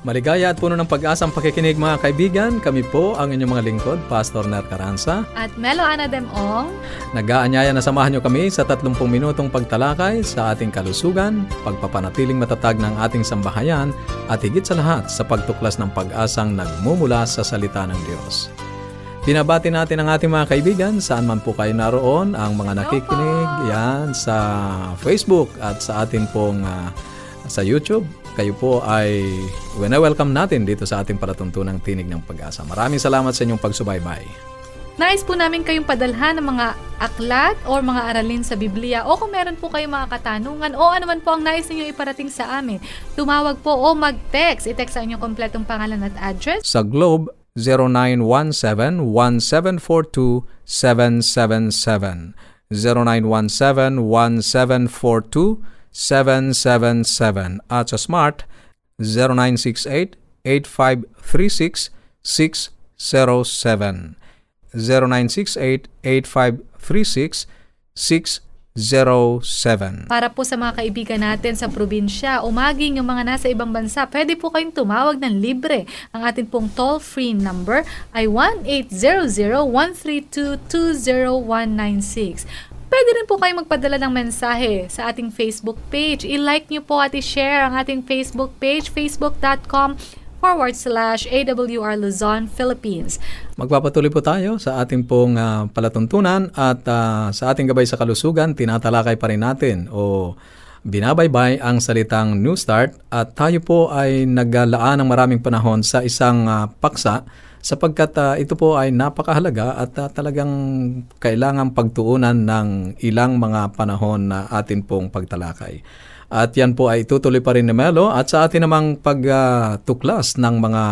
Maligaya at puno ng pag-asang pakikinig mga kaibigan. Kami po ang inyong mga lingkod, Pastor Ner Caranza. At Melo Ana Demong. Nag-aanyaya na samahan niyo kami sa 30 minutong pagtalakay sa ating kalusugan, pagpapanatiling matatag ng ating sambahayan, at higit sa lahat sa pagtuklas ng pag-asang nagmumula sa salita ng Diyos. Pinabati natin ang ating mga kaibigan saan man po kayo naroon, ang mga nakikinig yan sa Facebook at sa ating pong uh, sa YouTube kayo po ay welcome natin dito sa ating palatuntunang tinig ng pag-asa. Maraming salamat sa inyong pagsubaybay. Nais po namin kayong padalhan ng mga aklat o mga aralin sa Biblia o kung meron po kayong mga katanungan o ano man po ang nais ninyo iparating sa amin. Tumawag po o mag-text. I-text sa inyong kompletong pangalan at address. Sa Globe, 0917-1742-777. 0917-1742-777. 777 at sa Smart 0968-8536-607 0968-8536-607 Para po sa mga kaibigan natin sa probinsya o maging yung mga nasa ibang bansa, pwede po kayong tumawag ng libre. Ang atin pong toll-free number ay 1-800-132-20196. Pwede rin po kayo magpadala ng mensahe sa ating Facebook page. I-like nyo po at i-share ang ating Facebook page, facebook.com forward slash AWR Luzon, Philippines. Magpapatuloy po tayo sa ating pong uh, palatuntunan at uh, sa ating gabay sa kalusugan, tinatalakay pa rin natin o binabaybay ang salitang New Start at tayo po ay naglaan ng maraming panahon sa isang uh, paksa sapagkat uh, ito po ay napakahalaga at uh, talagang kailangan pagtuunan ng ilang mga panahon na atin pong pagtalakay. At yan po ay tutuloy pa rin ni Melo at sa atin namang pagtuklas uh, ng mga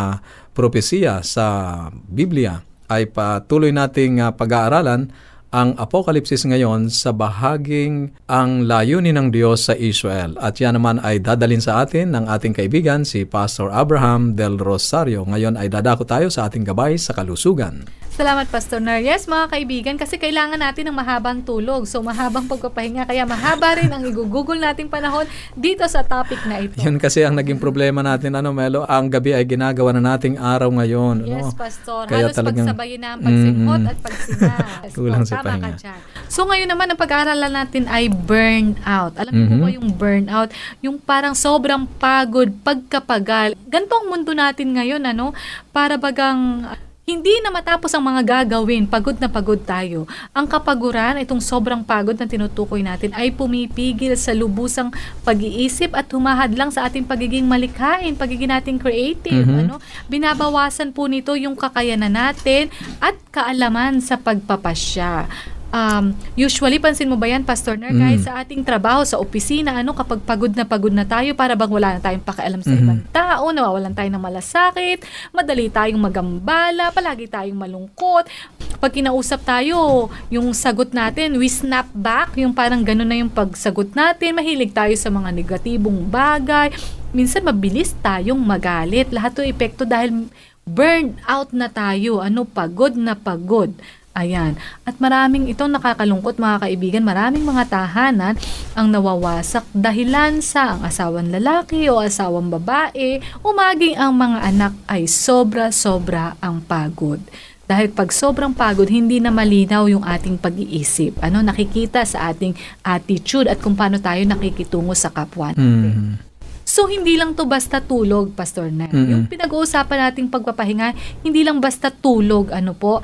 propesiya sa Biblia ay patuloy nating pag-aaralan ang Apokalipsis ngayon sa bahaging ang layunin ng Diyos sa Israel. At yan naman ay dadalin sa atin ng ating kaibigan si Pastor Abraham Del Rosario. Ngayon ay dadako tayo sa ating gabay sa kalusugan. Salamat, Pastor Nar. Yes, mga kaibigan, kasi kailangan natin ng mahabang tulog. So, mahabang pagpapahinga. Kaya mahaba rin ang igugugol nating panahon dito sa topic na ito. Yun kasi ang naging problema natin, ano, Melo, ang gabi ay ginagawa na nating araw ngayon. Yes, ano? Pastor. Kaya Halos talagang, pagsabayin na ang pagsinghot mm, at pagsinas. Kulang sa pahinga. ka dyan. So, ngayon naman, ang pag-aaralan natin ay burnout. Alam mm-hmm. mo ba yung burnout? Yung parang sobrang pagod, pagkapagal. Ganito ang mundo natin ngayon, ano? Para bagang hindi na matapos ang mga gagawin, pagod na pagod tayo. Ang kapaguran, itong sobrang pagod na tinutukoy natin, ay pumipigil sa lubusang pag-iisip at humahad lang sa ating pagiging malikhain, pagiging nating creative. Mm-hmm. Ano? Binabawasan po nito yung kakayanan natin at kaalaman sa pagpapasya um, usually, pansin mo ba yan, Pastor Ner, mm. kahit sa ating trabaho, sa opisina, ano, kapag pagod na pagod na tayo, para bang wala na tayong pakialam sa mm-hmm. ibang tao, nawawalan tayo ng malasakit, madali tayong magambala, palagi tayong malungkot. Pag kinausap tayo, yung sagot natin, we snap back, yung parang ganun na yung pagsagot natin, mahilig tayo sa mga negatibong bagay, minsan mabilis tayong magalit. Lahat 'to epekto dahil burn out na tayo, ano, pagod na pagod. Ayan. At maraming itong nakakalungkot mga kaibigan, maraming mga tahanan ang nawawasak dahilan sa ang asawang lalaki o asawang babae, umaging ang mga anak ay sobra-sobra ang pagod. Dahil pag sobrang pagod, hindi na malinaw yung ating pag-iisip. Ano, nakikita sa ating attitude at kung paano tayo nakikitungo sa kapwa natin. Mm. So, hindi lang to basta tulog, Pastor Nel. Mm-hmm. Yung pinag-uusapan nating pagpapahinga, hindi lang basta tulog, ano po,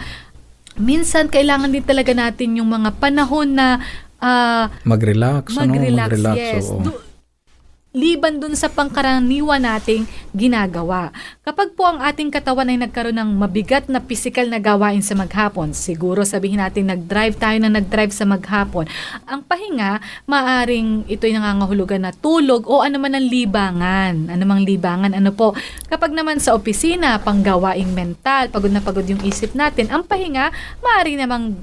minsan kailangan din talaga natin yung mga panahon na uh, mag-relax, mag-relax, ano? mag-relax yes. Oo. Do, liban dun sa pangkaraniwan nating ginagawa. Kapag po ang ating katawan ay nagkaroon ng mabigat na physical na gawain sa maghapon, siguro sabihin natin nag-drive tayo na nag-drive sa maghapon, ang pahinga, maaring ito'y nangangahulugan na tulog o ano man ang libangan. Ano mang libangan, ano po. Kapag naman sa opisina, panggawaing mental, pagod na pagod yung isip natin, ang pahinga, maaring namang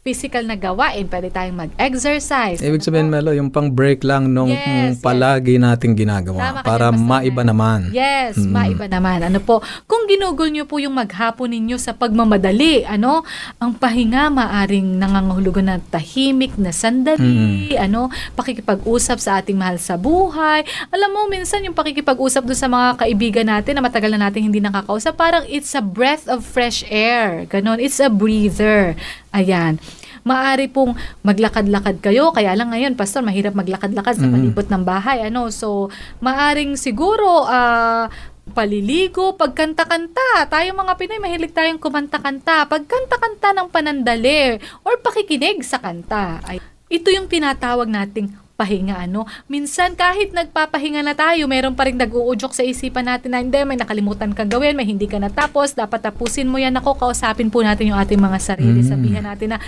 physical na gawain, pwede tayong mag-exercise. Ibig sabihin, Melo, yung pang-break lang nung yes, palagi yes. nating ginagawa Tama para maiba naman. Yes, mm. maiba naman. Ano po, kung ginugol nyo po yung maghapon ninyo sa pagmamadali, ano, ang pahinga maaring nangangahulugan na tahimik na sandali, mm. ano, pakikipag-usap sa ating mahal sa buhay. Alam mo, minsan yung pakikipag-usap doon sa mga kaibigan natin na matagal na natin hindi nakakausap, parang it's a breath of fresh air. Ganon, it's a breather. Ayan. Maari pong maglakad-lakad kayo, kaya lang ngayon, pastor, mahirap maglakad-lakad sa palibot ng bahay. Ano? So, maaring siguro uh, paliligo, pagkanta-kanta. Tayo mga Pinoy, mahilig tayong kumanta-kanta. Pagkanta-kanta ng panandali or pakikinig sa kanta. Ay, ito yung tinatawag nating pahinga ano. Minsan kahit nagpapahinga na tayo, meron pa rin nag-uudyok sa isipan natin na hindi, may nakalimutan kang gawin, may hindi ka natapos, dapat tapusin mo yan. Ako, kausapin po natin yung ating mga sarili. Mm. Sabihan natin na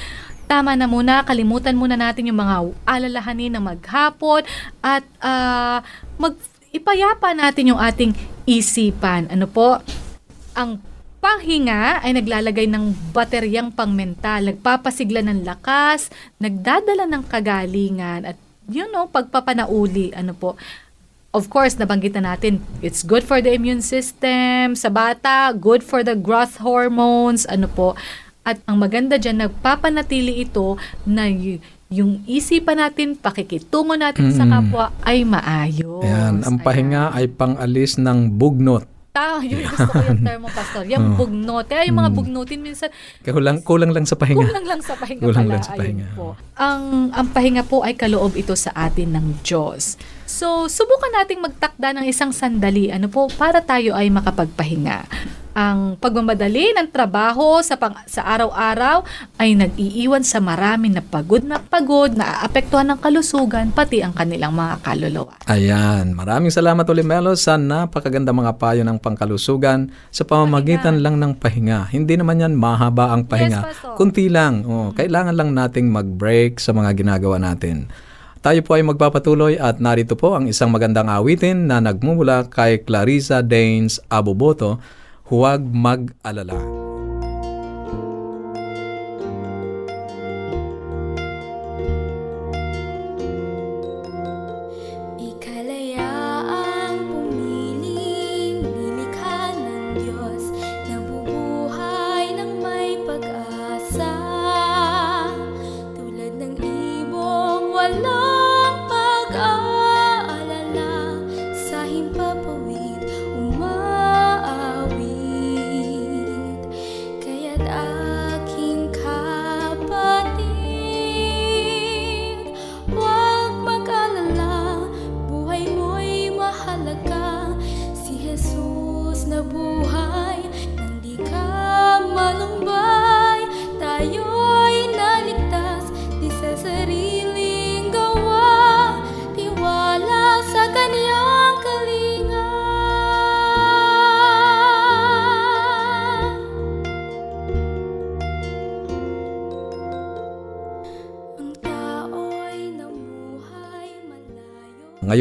tama na muna, kalimutan muna natin yung mga alalahanin na maghapon at uh, mag ipayapa natin yung ating isipan. Ano po? Ang panghinga ay naglalagay ng bateryang pangmental, nagpapasigla ng lakas, nagdadala ng kagalingan at you know, pagpapanauli, ano po, of course, nabanggit na natin, it's good for the immune system, sa bata, good for the growth hormones, ano po. At ang maganda dyan, nagpapanatili ito na yung isipan natin, pakikitungo natin mm. sa kapwa ay maayos. Ayan, ang pahinga Ayan. ay pangalis ng bugnot Ta, yun gusto ko yung termo pastor. Yung oh. bugnot. Kaya yung mga mm. bugnutin minsan kulang kulang lang sa pahinga. Kulang lang sa pahinga kulang pala. lang sa pahinga. Ayun po. Ang ang pahinga po ay kaloob ito sa atin ng Diyos. So, subukan nating magtakda ng isang sandali ano po para tayo ay makapagpahinga ang pagmamadali ng trabaho sa pang, sa araw-araw ay nag-iiwan sa marami na pagod na pagod na aapektuhan ng kalusugan pati ang kanilang mga kaluluwa. Ayan, maraming salamat ulit Melo sa napakaganda mga payo ng pangkalusugan sa pamamagitan pahinga. lang ng pahinga. Hindi naman yan mahaba ang pahinga. Yes, Kunti lang. Oh, mm-hmm. Kailangan lang nating mag-break sa mga ginagawa natin. Tayo po ay magpapatuloy at narito po ang isang magandang awitin na nagmumula kay Clarissa Danes Aboboto huwag mag-alala.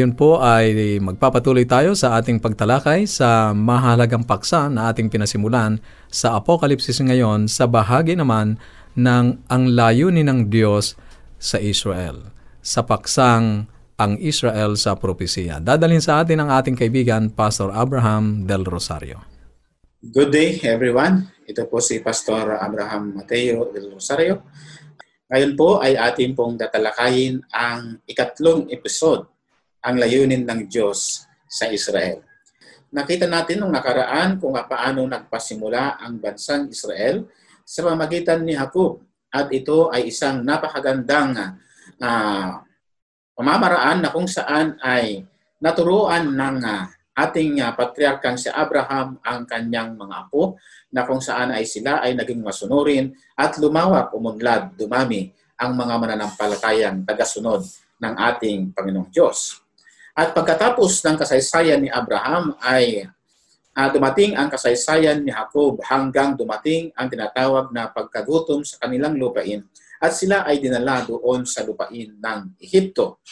Ngayon po ay magpapatuloy tayo sa ating pagtalakay sa mahalagang paksa na ating pinasimulan sa Apokalipsis ngayon sa bahagi naman ng ang layunin ng Diyos sa Israel. Sa paksang ang Israel sa propesiya. Dadalhin sa atin ang ating kaibigan, Pastor Abraham Del Rosario. Good day everyone. Ito po si Pastor Abraham Mateo Del Rosario. Ngayon po ay ating pong tatalakayin ang ikatlong episode ang layunin ng Diyos sa Israel. Nakita natin nung nakaraan kung paano nagpasimula ang bansang Israel sa pamagitan ni Jacob. At ito ay isang napakagandang uh, pamamaraan na kung saan ay naturuan ng uh, ating uh, patriarkang si Abraham ang kanyang mga apo na kung saan ay sila ay naging masunurin at lumawak, umunlad, dumami ang mga mananampalatayang tagasunod ng ating Panginoong Diyos. At pagkatapos ng kasaysayan ni Abraham ay uh, dumating ang kasaysayan ni Jacob hanggang dumating ang tinatawag na pagkagutom sa kanilang lupain at sila ay dinala doon sa lupain ng Ehipto.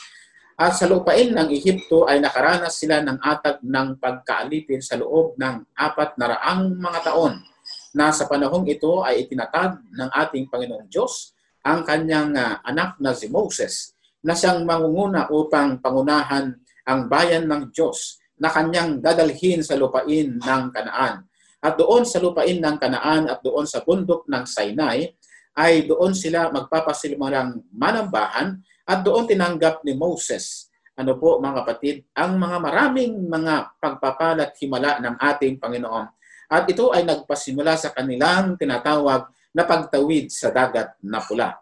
At sa lupain ng Ehipto ay nakaranas sila ng atag ng pagkaalipin sa loob ng apat na raang mga taon na sa panahong ito ay itinatag ng ating Panginoong Diyos ang kanyang uh, anak na si Moses na siyang mangunguna upang pangunahan ang bayan ng Diyos na kanyang dadalhin sa lupain ng Kanaan. At doon sa lupain ng Kanaan at doon sa bundok ng Sinai, ay doon sila magpapasilimarang manambahan at doon tinanggap ni Moses ano po mga kapatid, ang mga maraming mga pagpapalat himala ng ating Panginoon. At ito ay nagpasimula sa kanilang tinatawag na pagtawid sa dagat na pula.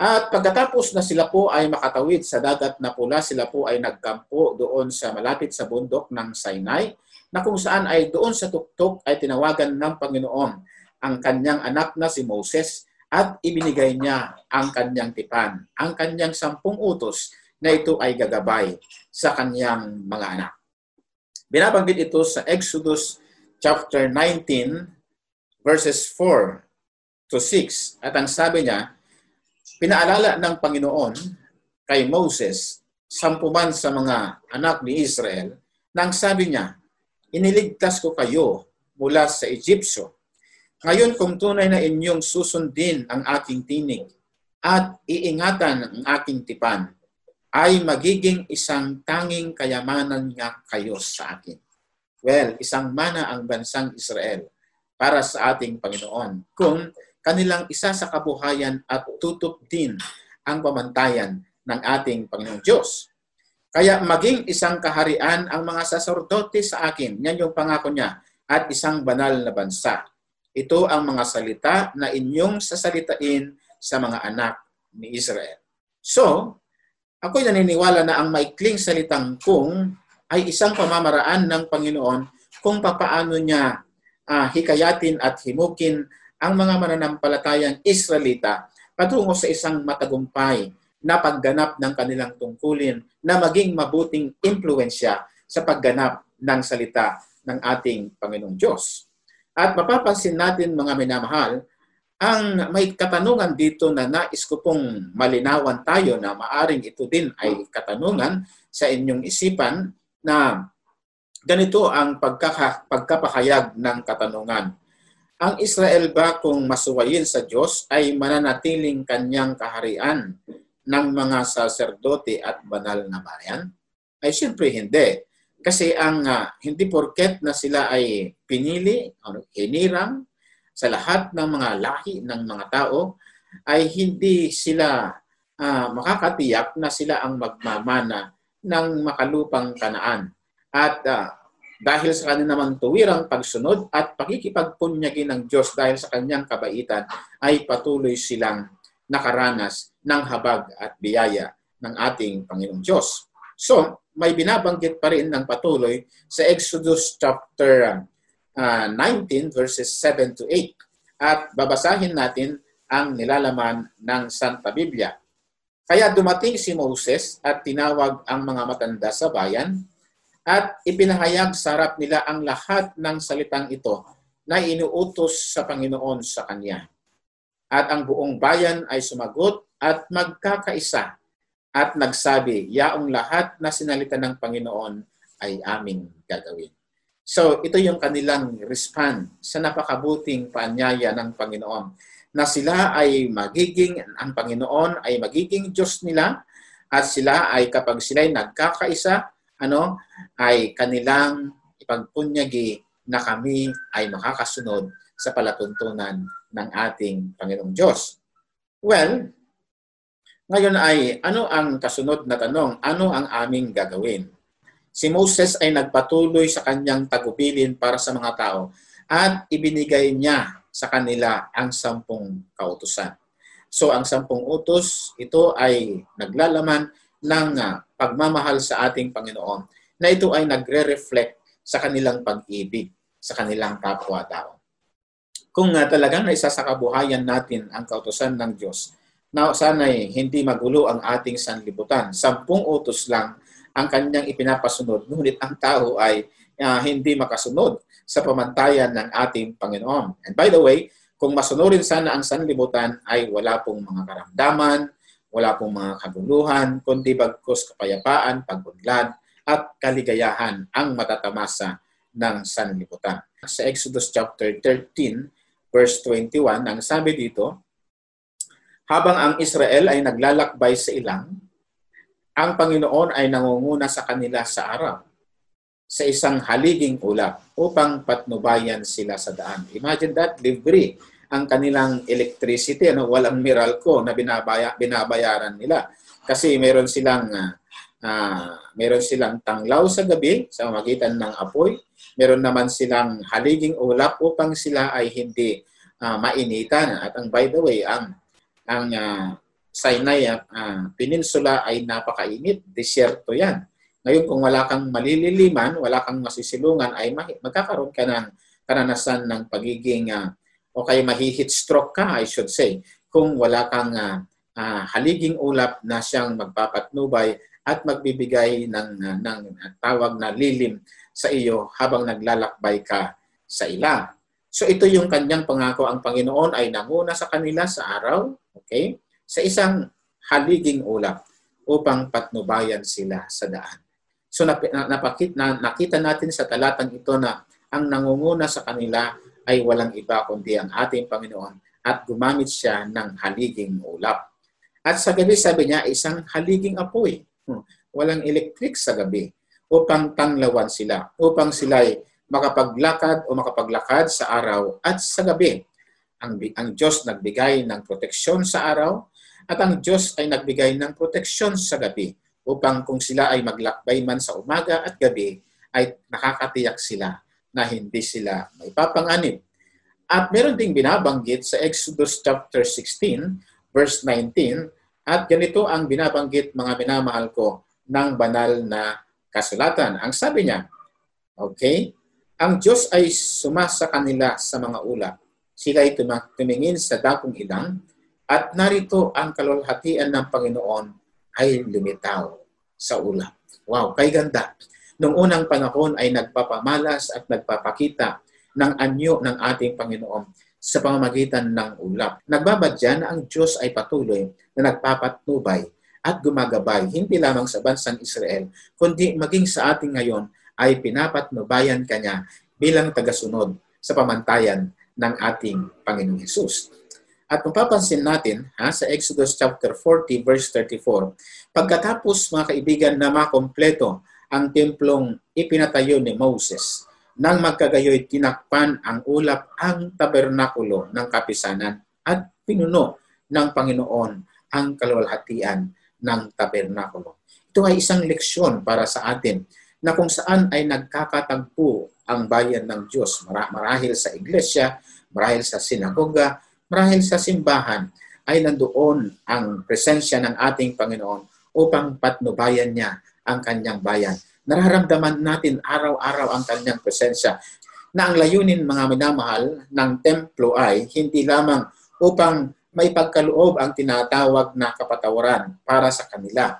At pagkatapos na sila po ay makatawid sa dagat na pula, sila po ay nagkampo doon sa malapit sa bundok ng Sinai, na kung saan ay doon sa tuktok ay tinawagan ng Panginoon ang kanyang anak na si Moses at ibinigay niya ang kanyang tipan, ang kanyang sampung utos na ito ay gagabay sa kanyang mga anak. Binabanggit ito sa Exodus chapter 19 verses 4 to 6. At ang sabi niya, pinaalala ng Panginoon kay Moses, sampuman sa mga anak ni Israel, nang sabi niya, iniligtas ko kayo mula sa Egyptyo. Ngayon kung tunay na inyong susundin ang aking tinig at iingatan ang aking tipan, ay magiging isang tanging kayamanan nga kayo sa akin. Well, isang mana ang bansang Israel para sa ating Panginoon kung kanilang isa sa kabuhayan at tutup din ang pamantayan ng ating Panginoong Diyos. Kaya maging isang kaharian ang mga sasordote sa akin. Yan yung pangako niya. At isang banal na bansa. Ito ang mga salita na inyong sasalitain sa mga anak ni Israel. So, ako'y naniniwala na ang maikling salitang kung ay isang pamamaraan ng Panginoon kung papaano niya uh, hikayatin at himukin ang mga mananampalatayang Israelita patungo sa isang matagumpay na pagganap ng kanilang tungkulin na maging mabuting impluensya sa pagganap ng salita ng ating Panginoong Diyos. At mapapansin natin mga minamahal, ang may katanungan dito na nais ko pong malinawan tayo na maaring ito din ay katanungan sa inyong isipan na ganito ang pagkaka, pagkapahayag ng katanungan. Ang Israel ba kung masuwayin sa Diyos ay mananatiling kanyang kaharian ng mga saserdote at banal na bayan? Ay siyempre hindi. Kasi ang uh, hindi porket na sila ay pinili, ano, hinirang sa lahat ng mga lahi ng mga tao, ay hindi sila uh, makakatiyak na sila ang magmamana ng makalupang kanaan. At uh, dahil sa kanilang tuwirang pagsunod at pakikipagpunyagi ng Diyos dahil sa kanyang kabaitan ay patuloy silang nakaranas ng habag at biyaya ng ating Panginoong Diyos. So, may binabanggit pa rin ng patuloy sa Exodus chapter uh, 19 verses 7 to 8. At babasahin natin ang nilalaman ng Santa Biblia. Kaya dumating si Moses at tinawag ang mga matanda sa bayan at ipinahayag sa harap nila ang lahat ng salitang ito na inuutos sa Panginoon sa kanya. At ang buong bayan ay sumagot at magkakaisa at nagsabi, yaong lahat na sinalita ng Panginoon ay aming gagawin. So ito yung kanilang respond sa napakabuting paanyaya ng Panginoon na sila ay magiging, ang Panginoon ay magiging Diyos nila at sila ay kapag sila ay nagkakaisa, ano, ay kanilang ipagpunyagi na kami ay makakasunod sa palatuntunan ng ating Panginoong Diyos. Well, ngayon ay ano ang kasunod na tanong? Ano ang aming gagawin? Si Moses ay nagpatuloy sa kanyang tagubilin para sa mga tao at ibinigay niya sa kanila ang sampung kautusan. So ang sampung utos, ito ay naglalaman ng uh, pagmamahal sa ating Panginoon na ito ay nagre-reflect sa kanilang pag-ibig sa kanilang kapwa-tao. Kung uh, talagang naisa sa kabuhayan natin ang kautosan ng Diyos, na sana'y hindi magulo ang ating sanlibutan. Sampung utos lang ang kanyang ipinapasunod, ngunit ang tao ay uh, hindi makasunod sa pamantayan ng ating Panginoon. And by the way, kung masunurin sana ang sanlibutan ay wala pong mga karamdaman, wala pong mga kaguluhan, kundi bagkos kapayapaan, pagunlad, at kaligayahan ang matatamasa ng sanlibutan. Sa Exodus chapter 13, verse 21, ang sabi dito, habang ang Israel ay naglalakbay sa ilang, ang Panginoon ay nangunguna sa kanila sa araw sa isang haliging ulap upang patnubayan sila sa daan. Imagine that, libre ang kanilang electricity, ano, walang Meralco na binabaya, binabayaran nila. Kasi meron silang uh, uh, meron silang tanglaw sa gabi sa magitan ng apoy. Meron naman silang haliging ulap upang sila ay hindi uh, mainitan. At ang by the way, ang ang uh, Sinai uh, Peninsula ay napakainit, disyerto 'yan. Ngayon, kung wala kang malililiman, wala kang masisilungan, ay magkakaroon ka ng karanasan ng pagiging, uh, o kaya mahihit stroke ka, I should say, kung wala kang uh, uh, haliging ulap na siyang magpapatnubay at magbibigay ng, uh, ng tawag na lilim sa iyo habang naglalakbay ka sa ila. So ito yung kanyang pangako. Ang Panginoon ay nanguna sa kanila sa araw, okay, sa isang haliging ulap upang patnubayan sila sa daan. So napakit, na, nakita natin sa talatang ito na ang nangunguna sa kanila ay walang iba kundi ang ating Panginoon at gumamit siya ng haliging ulap. At sa gabi sabi niya, isang haliging apoy. Hmm. Walang electric sa gabi upang tanglawan sila, upang sila ay makapaglakad o makapaglakad sa araw at sa gabi. Ang, ang Diyos nagbigay ng proteksyon sa araw at ang Diyos ay nagbigay ng proteksyon sa gabi upang kung sila ay maglakbay man sa umaga at gabi, ay nakakatiyak sila na hindi sila may papanganib. At meron ding binabanggit sa Exodus chapter 16, verse 19, at ganito ang binabanggit mga minamahal ko ng banal na kasulatan. Ang sabi niya, okay, ang Diyos ay sumasa kanila sa mga ulap. Sila ay tumingin sa dakong ilang at narito ang kalwalhatian ng Panginoon ay lumitaw sa ulap. Wow, kay ganda. Noong unang panahon ay nagpapamalas at nagpapakita ng anyo ng ating Panginoon sa pamamagitan ng ulap. Nagbabadya na ang Diyos ay patuloy na nagpapatnubay at gumagabay hindi lamang sa bansang Israel, kundi maging sa ating ngayon ay pinapatnubayan kanya bilang tagasunod sa pamantayan ng ating Panginoong Hesus. At kung papansin natin ha, sa Exodus chapter 40 verse 34, pagkatapos mga kaibigan na makompleto ang templong ipinatayo ni Moses, nang magkagayoy tinakpan ang ulap ang tabernakulo ng kapisanan at pinuno ng Panginoon ang kalwalhatian ng tabernakulo. Ito ay isang leksyon para sa atin na kung saan ay nagkakatagpo ang bayan ng Diyos marahil sa iglesia, marahil sa sinagoga, marahil sa simbahan ay nandoon ang presensya ng ating Panginoon upang patnubayan niya ang kanyang bayan. Nararamdaman natin araw-araw ang kanyang presensya na ang layunin mga minamahal ng templo ay hindi lamang upang may pagkaloob ang tinatawag na kapatawaran para sa kanila.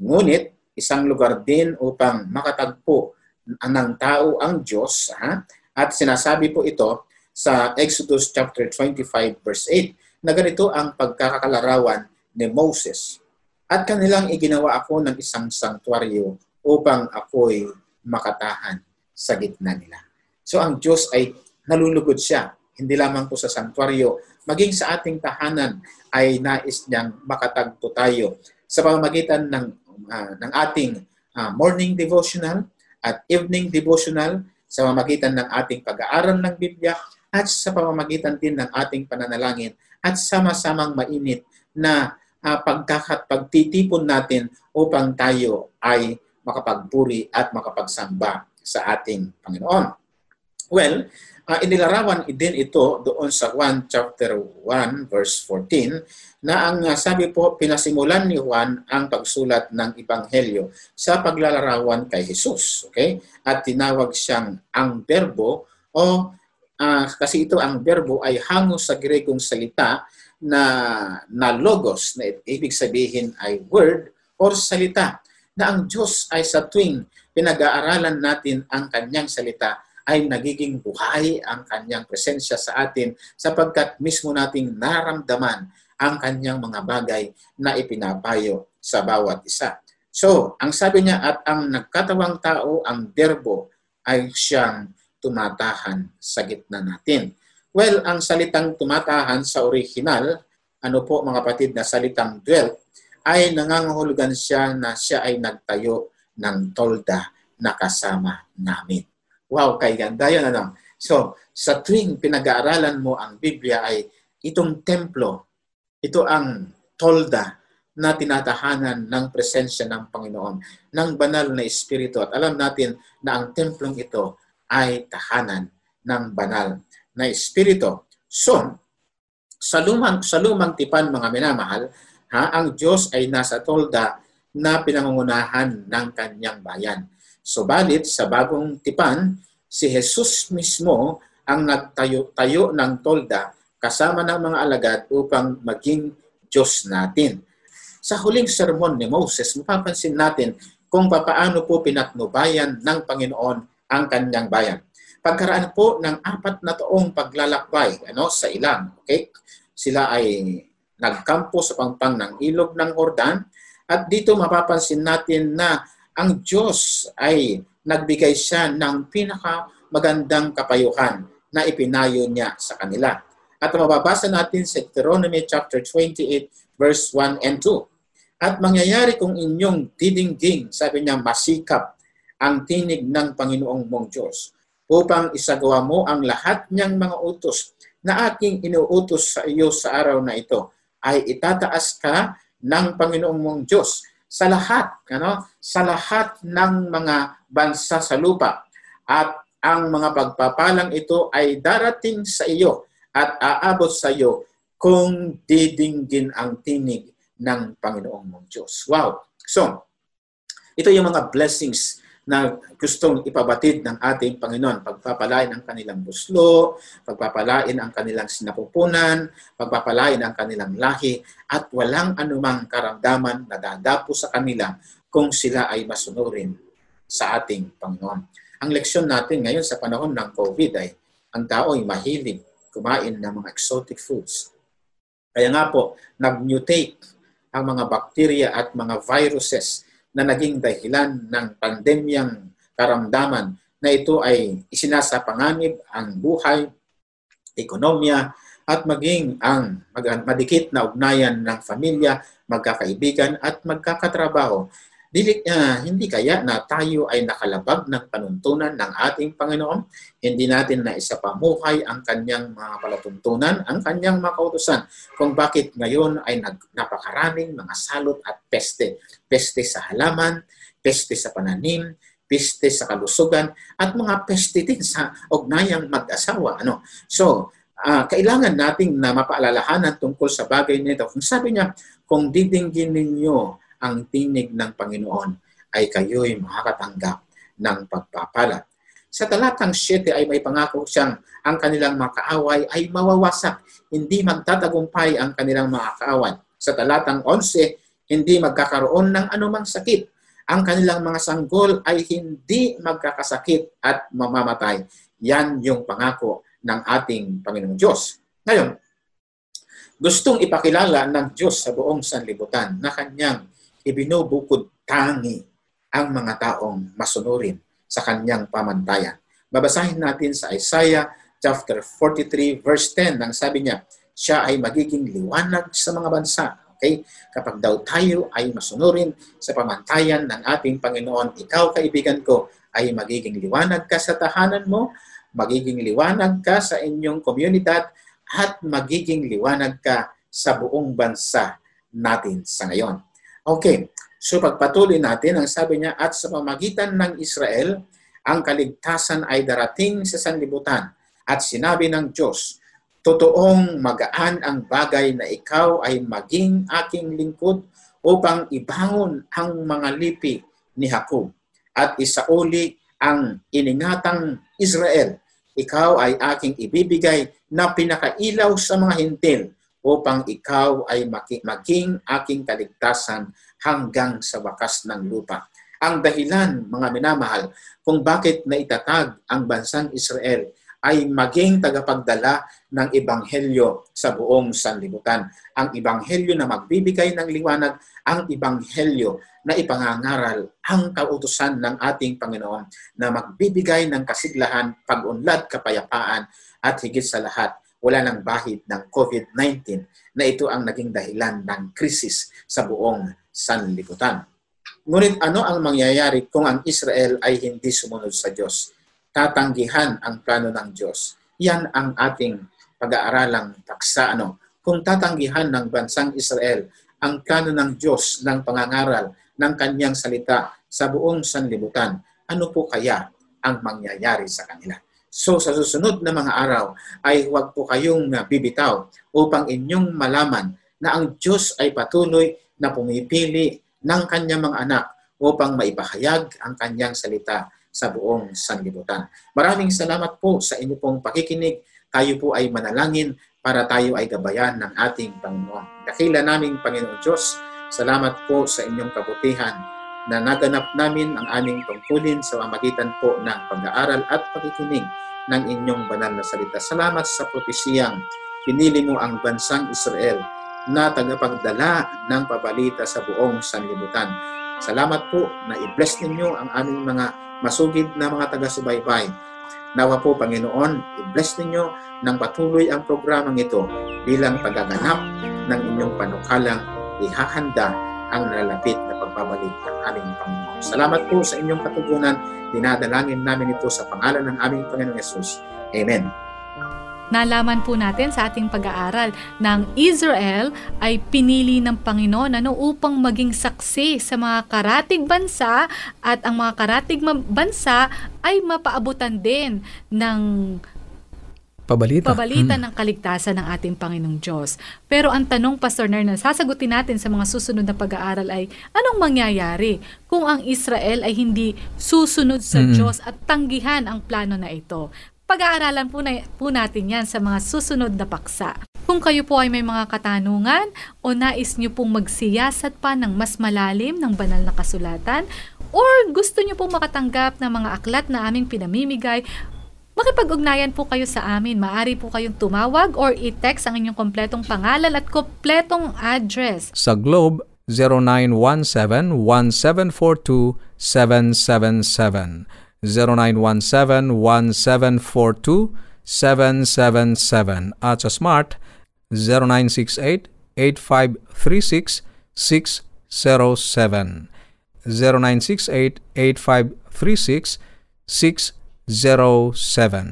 Ngunit isang lugar din upang makatagpo ng tao ang Diyos ha? at sinasabi po ito sa Exodus chapter 25 verse 8 na ganito ang pagkakakalarawan ni Moses. At kanilang iginawa ako ng isang sanktuaryo upang ako'y makatahan sa gitna nila. So ang Diyos ay nalulugod siya, hindi lamang po sa sanktuaryo, maging sa ating tahanan ay nais niyang makatagpo tayo sa pamamagitan ng, uh, ng ating uh, morning devotional at evening devotional, sa pamamagitan ng ating pag-aaral ng Biblia at sa pamamagitan din ng ating pananalangin at sama-samang mainit na uh, pagkakat pagtitipon natin upang tayo ay makapagburi at makapagsamba sa ating Panginoon. Well, uh, inilarawan din ito doon sa 1 chapter 1 verse 14 na ang uh, sabi po pinasimulan ni Juan ang pagsulat ng ebanghelyo sa paglalarawan kay Jesus, okay? At tinawag siyang ang berbo o uh, kasi ito ang verbo ay hango sa Grekong salita na, na logos, na ibig sabihin ay word or salita na ang Diyos ay sa tuwing pinag-aaralan natin ang kanyang salita ay nagiging buhay ang kanyang presensya sa atin sapagkat mismo nating naramdaman ang kanyang mga bagay na ipinapayo sa bawat isa. So, ang sabi niya, at ang nagkatawang tao, ang derbo, ay siyang tumatahan sa gitna natin. Well, ang salitang tumatahan sa original, ano po mga patid na salitang dwell, ay nangangahulugan siya na siya ay nagtayo ng tolda na kasama namin. Wow, kay ganda yun ano. So, sa tuwing pinag-aaralan mo ang Biblia ay itong templo, ito ang tolda na tinatahanan ng presensya ng Panginoon, ng banal na Espiritu. At alam natin na ang templong ito ay tahanan ng banal na Espiritu. So, sa lumang, sa lumang tipan mga minamahal, ha, ang Diyos ay nasa tolda na pinangungunahan ng kanyang bayan. Subalit sa bagong tipan, si Jesus mismo ang nagtayo-tayo ng tolda kasama ng mga alagad upang maging Diyos natin. Sa huling sermon ni Moses, mapapansin natin kung papaano po pinatnubayan ng Panginoon ang kanyang bayan. Pagkaraan po ng apat na taong paglalakbay ano, sa ilang, okay? sila ay nagkampo sa pangpang ng ilog ng Hordan at dito mapapansin natin na ang Diyos ay nagbigay siya ng pinaka magandang kapayuhan na ipinayo niya sa kanila. At mababasa natin sa Deuteronomy chapter 28 verse 1 and 2. At mangyayari kung inyong didingging, sabi niya, masikap ang tinig ng Panginoong mong Diyos upang isagawa mo ang lahat niyang mga utos na aking inuutos sa iyo sa araw na ito ay itataas ka ng Panginoong mong Diyos sa lahat, ano, sa lahat ng mga bansa sa lupa. At ang mga pagpapalang ito ay darating sa iyo at aabot sa iyo kung didinggin ang tinig ng Panginoong mong Diyos. Wow! So, ito yung mga blessings na gustong ipabatid ng ating Panginoon. Pagpapalain ang kanilang buslo, pagpapalain ang kanilang sinapupunan, pagpapalain ang kanilang lahi, at walang anumang karamdaman na dadapo sa kanila kung sila ay masunurin sa ating Panginoon. Ang leksyon natin ngayon sa panahon ng COVID ay ang tao ay mahilig kumain ng mga exotic foods. Kaya nga po, nag-mutate ang mga bakterya at mga viruses na naging dahilan ng pandemyang karamdaman na ito ay isinasapanganib ang buhay, ekonomiya, at maging ang madikit na ugnayan ng pamilya, magkakaibigan at magkakatrabaho Dili, uh, hindi kaya na tayo ay nakalabag ng panuntunan ng ating Panginoon? Hindi natin na isa ang kanyang mga palatuntunan, ang kanyang mga kautusan, kung bakit ngayon ay nag, napakaraming mga salot at peste. Peste sa halaman, peste sa pananim, peste sa kalusugan, at mga peste din sa ugnayang mag-asawa. Ano? So, uh, kailangan nating na mapaalalahanan tungkol sa bagay nito. Kung sabi niya, kung didinggin ninyo ang tinig ng Panginoon ay kayo'y makakatanggap ng pagpapala. Sa talatang 7 ay may pangako siyang ang kanilang mga kaaway ay mawawasak, hindi magtatagumpay ang kanilang mga kaaway. Sa talatang 11, hindi magkakaroon ng anumang sakit. Ang kanilang mga sanggol ay hindi magkakasakit at mamamatay. Yan yung pangako ng ating Panginoong Diyos. Ngayon, gustong ipakilala ng Diyos sa buong sanlibutan na kanyang ibinubukod tangi ang mga taong masunurin sa kanyang pamantayan. Babasahin natin sa Isaiah chapter 43 verse 10 nang sabi niya, siya ay magiging liwanag sa mga bansa. Okay? Kapag daw tayo ay masunurin sa pamantayan ng ating Panginoon, ikaw kaibigan ko ay magiging liwanag ka sa tahanan mo, magiging liwanag ka sa inyong komunidad, at magiging liwanag ka sa buong bansa natin sa ngayon. Okay, so pagpatuloy natin, ang sabi niya, at sa pamagitan ng Israel, ang kaligtasan ay darating sa sanlibutan. At sinabi ng Diyos, totoong magaan ang bagay na ikaw ay maging aking lingkod upang ibangon ang mga lipi ni Jacob at isauli ang iningatang Israel. Ikaw ay aking ibibigay na pinakailaw sa mga hintil upang ikaw ay maging aking kaligtasan hanggang sa wakas ng lupa. Ang dahilan, mga minamahal, kung bakit naitatag ang bansang Israel ay maging tagapagdala ng ebanghelyo sa buong sanlibutan. Ang ebanghelyo na magbibigay ng liwanag, ang ebanghelyo na ipangangaral ang kautusan ng ating Panginoon na magbibigay ng kasiglahan, pag-unlad, kapayapaan at higit sa lahat, wala nang bahid ng COVID-19 na ito ang naging dahilan ng krisis sa buong sanlibutan. Ngunit ano ang mangyayari kung ang Israel ay hindi sumunod sa Diyos? tatanggihan ang plano ng Diyos. Yan ang ating pag-aaralang taksa. Ano? Kung tatanggihan ng bansang Israel ang plano ng Diyos ng pangangaral ng kanyang salita sa buong sanlibutan, ano po kaya ang mangyayari sa kanila? So sa susunod na mga araw ay huwag po kayong bibitaw upang inyong malaman na ang Diyos ay patuloy na pumipili ng kanyang mga anak upang maipahayag ang kanyang salita sa buong sanlibutan. Maraming salamat po sa inyo pong pakikinig. Tayo po ay manalangin para tayo ay gabayan ng ating Panginoon. Dakila naming Panginoon Diyos, salamat po sa inyong kabutihan na naganap namin ang aming tungkulin sa pamagitan po ng pag-aaral at pakikinig ng inyong banal na salita. Salamat sa propesiyang pinili mo ang bansang Israel na tagapagdala ng pabalita sa buong sanlibutan. Salamat po na i-bless ninyo ang aming mga masugid na mga taga-subaybay. Nawa po, Panginoon, i-bless ninyo ng patuloy ang programang ito bilang pagaganap ng inyong panukalang ihahanda ang nalalapit na pagbabalik ng aming Panginoon. Salamat po sa inyong katugunan. Dinadalangin namin ito sa pangalan ng aming Panginoong Yesus. Amen. Nalaman po natin sa ating pag-aaral ng Israel ay pinili ng Panginoon ano, upang maging saksi sa mga karatig bansa at ang mga karatig bansa ay mapaabutan din ng pabalita, pabalita hmm. ng kaligtasan ng ating Panginoong Diyos. Pero ang tanong, Pastor Nernan, sasagutin natin sa mga susunod na pag-aaral ay, anong mangyayari kung ang Israel ay hindi susunod sa hmm. Diyos at tanggihan ang plano na ito? Pag-aaralan po, na, po natin yan sa mga susunod na paksa. Kung kayo po ay may mga katanungan o nais nyo pong magsiyasat pa ng mas malalim ng banal na kasulatan or gusto nyo pong makatanggap ng mga aklat na aming pinamimigay, makipag-ugnayan po kayo sa amin. Maari po kayong tumawag or i-text ang inyong kompletong pangalan at kompletong address. Sa Globe, 0917-1742-777. 0917-1742-777 at sa Smart 0968-8536-607 0968-8536-607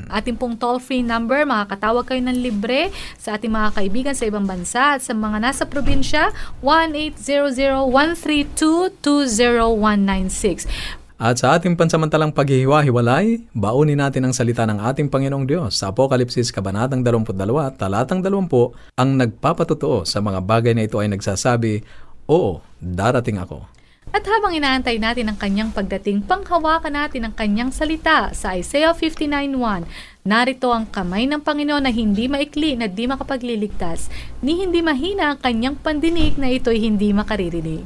Ating pong toll-free number, makakatawag kayo ng libre sa ating mga kaibigan sa ibang bansa at sa mga nasa probinsya, 1-800-132-20196. At sa ating pansamantalang paghihiwa-hiwalay, baunin natin ang salita ng ating Panginoong Diyos sa Apokalipsis Kabanatang 22, Talatang 20, ang nagpapatotoo sa mga bagay na ito ay nagsasabi, Oo, darating ako. At habang inaantay natin ang kanyang pagdating, panghawakan natin ang kanyang salita sa Isaiah 59.1. Narito ang kamay ng Panginoon na hindi maikli na di makapagliligtas, ni hindi mahina ang kanyang pandinig na ito'y hindi makaririnig.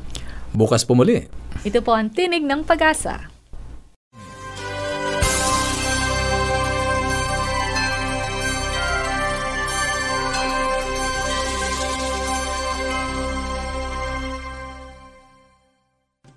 Bukas po muli. Ito po ang tinig ng pag-asa.